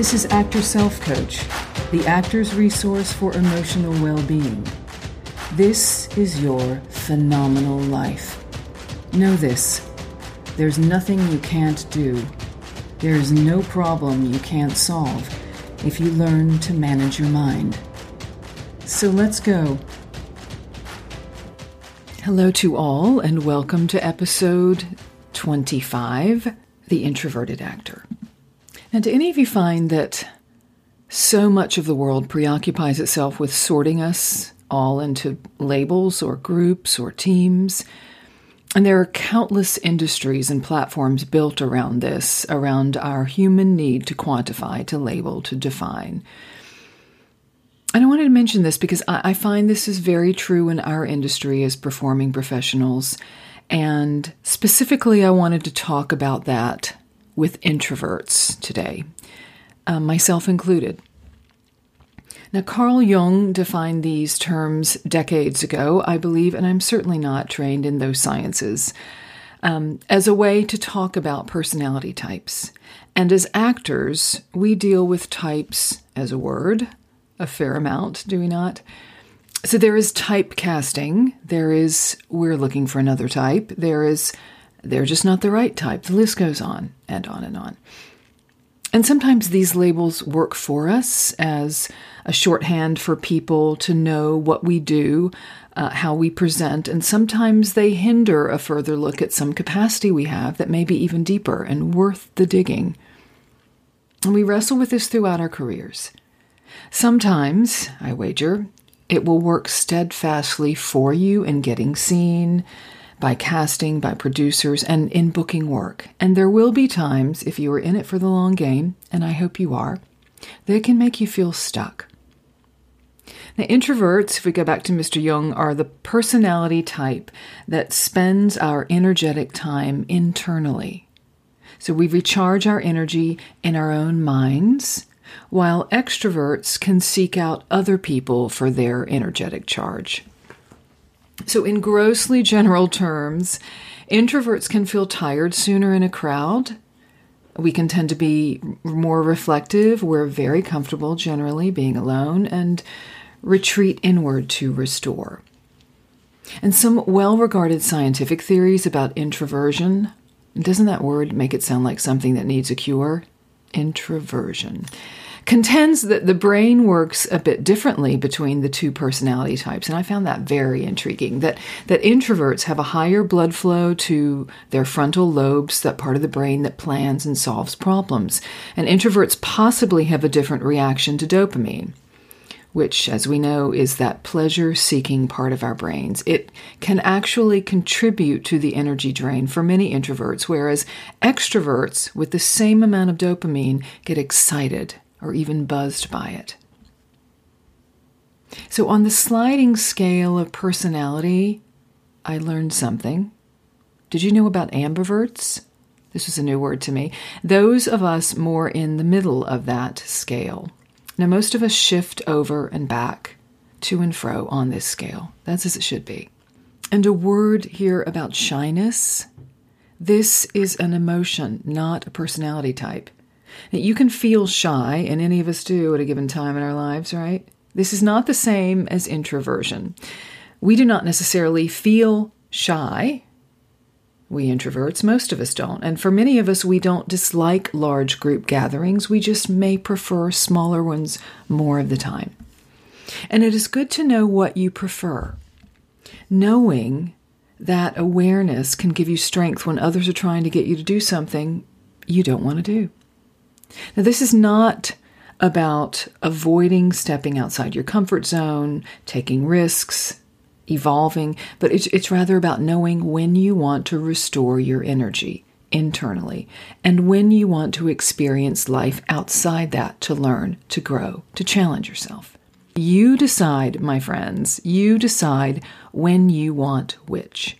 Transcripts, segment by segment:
This is Actor Self Coach, the actor's resource for emotional well being. This is your phenomenal life. Know this there's nothing you can't do, there is no problem you can't solve if you learn to manage your mind. So let's go. Hello to all, and welcome to episode 25 The Introverted Actor. Now, do any of you find that so much of the world preoccupies itself with sorting us all into labels or groups or teams? And there are countless industries and platforms built around this, around our human need to quantify, to label, to define. And I wanted to mention this because I, I find this is very true in our industry as performing professionals. And specifically, I wanted to talk about that with introverts today, um, myself included. Now, Carl Jung defined these terms decades ago, I believe, and I'm certainly not trained in those sciences, um, as a way to talk about personality types. And as actors, we deal with types as a word, a fair amount, do we not? So there is typecasting. There is, we're looking for another type. There is, they're just not the right type. The list goes on and on and on. And sometimes these labels work for us as a shorthand for people to know what we do, uh, how we present, and sometimes they hinder a further look at some capacity we have that may be even deeper and worth the digging. And we wrestle with this throughout our careers. Sometimes, I wager, it will work steadfastly for you in getting seen, by casting, by producers, and in booking work. And there will be times, if you are in it for the long game, and I hope you are, that can make you feel stuck. Now, introverts, if we go back to Mr. Jung, are the personality type that spends our energetic time internally. So we recharge our energy in our own minds, while extroverts can seek out other people for their energetic charge. So, in grossly general terms, introverts can feel tired sooner in a crowd. We can tend to be more reflective. We're very comfortable generally being alone and retreat inward to restore. And some well regarded scientific theories about introversion doesn't that word make it sound like something that needs a cure? Introversion contends that the brain works a bit differently between the two personality types and i found that very intriguing that that introverts have a higher blood flow to their frontal lobes that part of the brain that plans and solves problems and introverts possibly have a different reaction to dopamine which, as we know, is that pleasure seeking part of our brains. It can actually contribute to the energy drain for many introverts, whereas extroverts with the same amount of dopamine get excited or even buzzed by it. So, on the sliding scale of personality, I learned something. Did you know about ambiverts? This was a new word to me. Those of us more in the middle of that scale. Now, most of us shift over and back, to and fro on this scale. That's as it should be. And a word here about shyness. This is an emotion, not a personality type. You can feel shy, and any of us do at a given time in our lives, right? This is not the same as introversion. We do not necessarily feel shy. We introverts, most of us don't. And for many of us, we don't dislike large group gatherings. We just may prefer smaller ones more of the time. And it is good to know what you prefer. Knowing that awareness can give you strength when others are trying to get you to do something you don't want to do. Now, this is not about avoiding stepping outside your comfort zone, taking risks, evolving, but it's, it's rather about knowing when you want to restore your energy internally and when you want to experience life outside that to learn, to grow, to challenge yourself. You decide, my friends, you decide when you want which.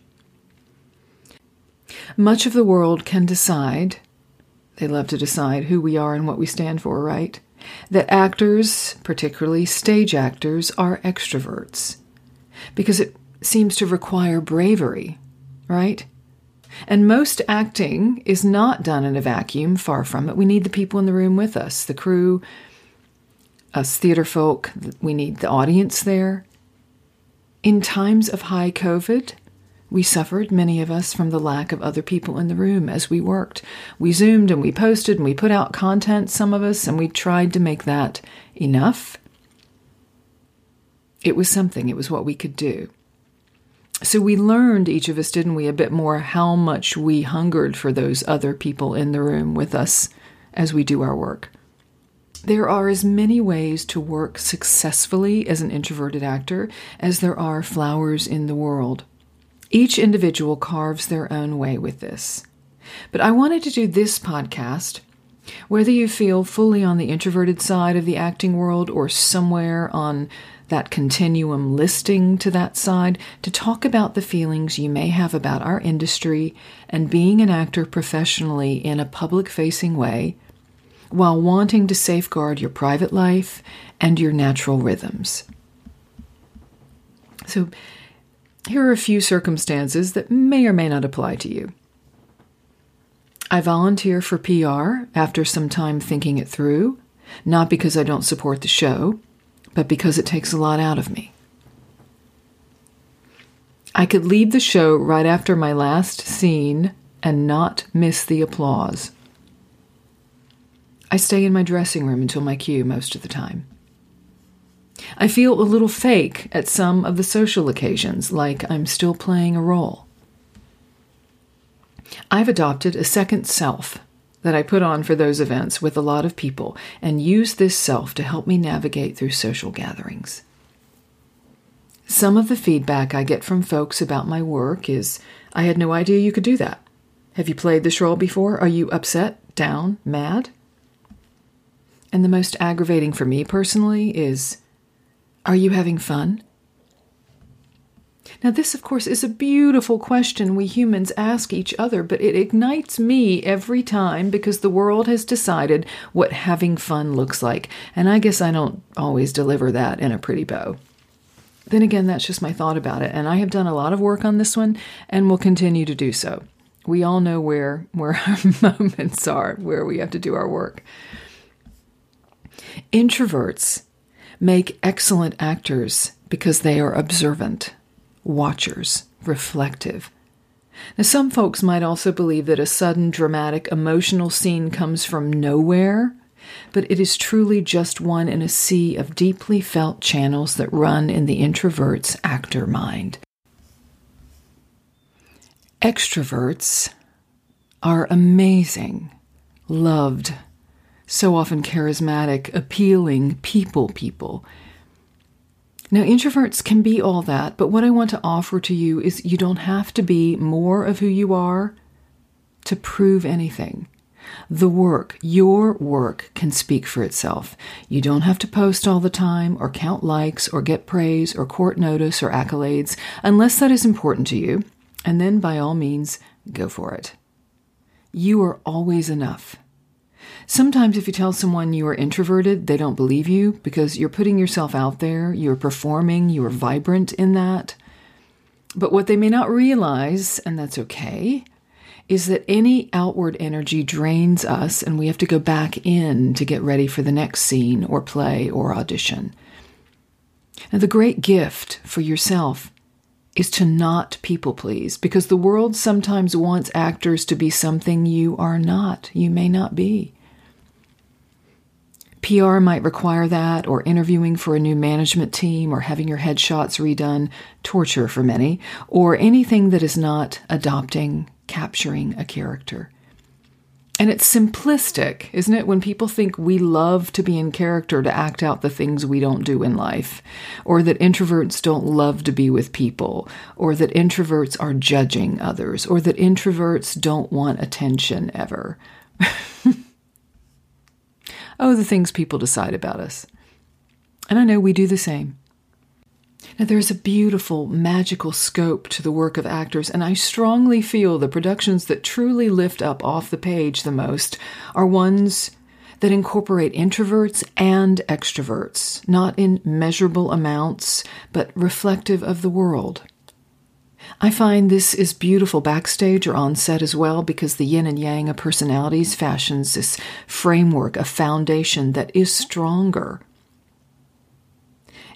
Much of the world can decide they love to decide who we are and what we stand for, right? That actors, particularly stage actors, are extroverts. Because it seems to require bravery, right? And most acting is not done in a vacuum, far from it. We need the people in the room with us, the crew, us theater folk, we need the audience there. In times of high COVID, we suffered, many of us, from the lack of other people in the room as we worked. We zoomed and we posted and we put out content, some of us, and we tried to make that enough. It was something, it was what we could do. So we learned, each of us, didn't we, a bit more how much we hungered for those other people in the room with us as we do our work. There are as many ways to work successfully as an introverted actor as there are flowers in the world. Each individual carves their own way with this. But I wanted to do this podcast, whether you feel fully on the introverted side of the acting world or somewhere on that continuum listing to that side, to talk about the feelings you may have about our industry and being an actor professionally in a public facing way while wanting to safeguard your private life and your natural rhythms. So, here are a few circumstances that may or may not apply to you. I volunteer for PR after some time thinking it through, not because I don't support the show, but because it takes a lot out of me. I could leave the show right after my last scene and not miss the applause. I stay in my dressing room until my cue most of the time. I feel a little fake at some of the social occasions, like I'm still playing a role. I've adopted a second self that I put on for those events with a lot of people and use this self to help me navigate through social gatherings. Some of the feedback I get from folks about my work is I had no idea you could do that. Have you played this role before? Are you upset, down, mad? And the most aggravating for me personally is Are you having fun? Now, this, of course, is a beautiful question we humans ask each other, but it ignites me every time because the world has decided what having fun looks like. And I guess I don't always deliver that in a pretty bow. Then again, that's just my thought about it. And I have done a lot of work on this one and will continue to do so. We all know where, where our moments are, where we have to do our work. Introverts make excellent actors because they are observant, watchers, reflective. Now, some folks might also believe that a sudden, dramatic, emotional scene comes from nowhere, but it is truly just one in a sea of deeply felt channels that run in the introvert's actor mind. Extroverts are amazing, loved, so often charismatic, appealing people people. Now, introverts can be all that, but what I want to offer to you is you don't have to be more of who you are to prove anything. The work, your work, can speak for itself. You don't have to post all the time, or count likes, or get praise, or court notice, or accolades, unless that is important to you. And then, by all means, go for it. You are always enough. Sometimes, if you tell someone you are introverted, they don't believe you because you're putting yourself out there, you're performing, you are vibrant in that. But what they may not realize, and that's okay, is that any outward energy drains us and we have to go back in to get ready for the next scene or play or audition. Now, the great gift for yourself is to not people please because the world sometimes wants actors to be something you are not, you may not be. PR might require that, or interviewing for a new management team, or having your headshots redone, torture for many, or anything that is not adopting, capturing a character. And it's simplistic, isn't it, when people think we love to be in character to act out the things we don't do in life, or that introverts don't love to be with people, or that introverts are judging others, or that introverts don't want attention ever. Oh, the things people decide about us. And I know we do the same. Now, there's a beautiful, magical scope to the work of actors, and I strongly feel the productions that truly lift up off the page the most are ones that incorporate introverts and extroverts, not in measurable amounts, but reflective of the world. I find this is beautiful backstage or on set as well because the yin and yang of personalities fashions this framework, a foundation that is stronger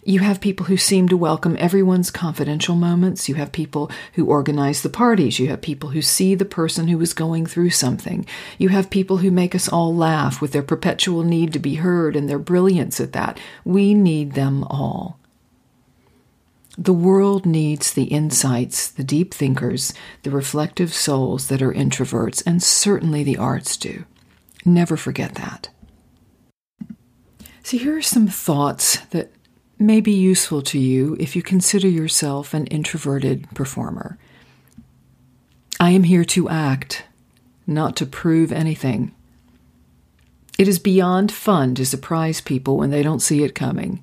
you have people who seem to welcome everyone's confidential moments. You have people who organize the parties. You have people who see the person who is going through something. You have people who make us all laugh with their perpetual need to be heard and their brilliance at that. We need them all. The world needs the insights, the deep thinkers, the reflective souls that are introverts, and certainly the arts do. Never forget that. See, here are some thoughts that may be useful to you if you consider yourself an introverted performer. I am here to act, not to prove anything. It is beyond fun to surprise people when they don't see it coming.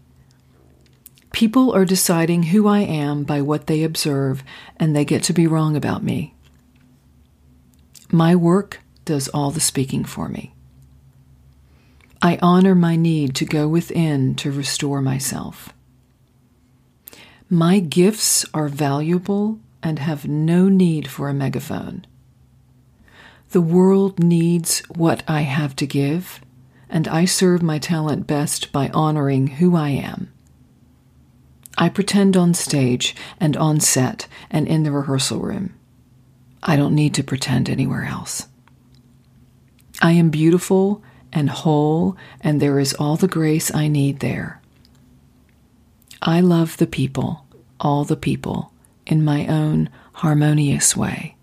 People are deciding who I am by what they observe, and they get to be wrong about me. My work does all the speaking for me. I honor my need to go within to restore myself. My gifts are valuable and have no need for a megaphone. The world needs what I have to give, and I serve my talent best by honoring who I am. I pretend on stage and on set and in the rehearsal room. I don't need to pretend anywhere else. I am beautiful and whole, and there is all the grace I need there. I love the people, all the people, in my own harmonious way.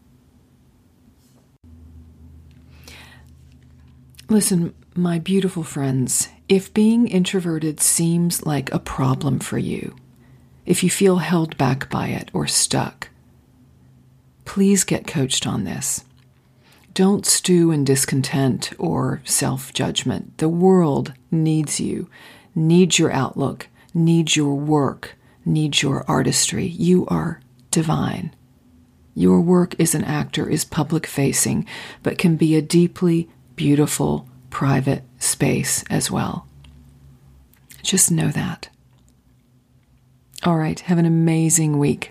Listen, my beautiful friends, if being introverted seems like a problem for you, if you feel held back by it or stuck, please get coached on this. Don't stew in discontent or self judgment. The world needs you, needs your outlook, needs your work, needs your artistry. You are divine. Your work as an actor is public facing, but can be a deeply beautiful private space as well. Just know that. All right, have an amazing week.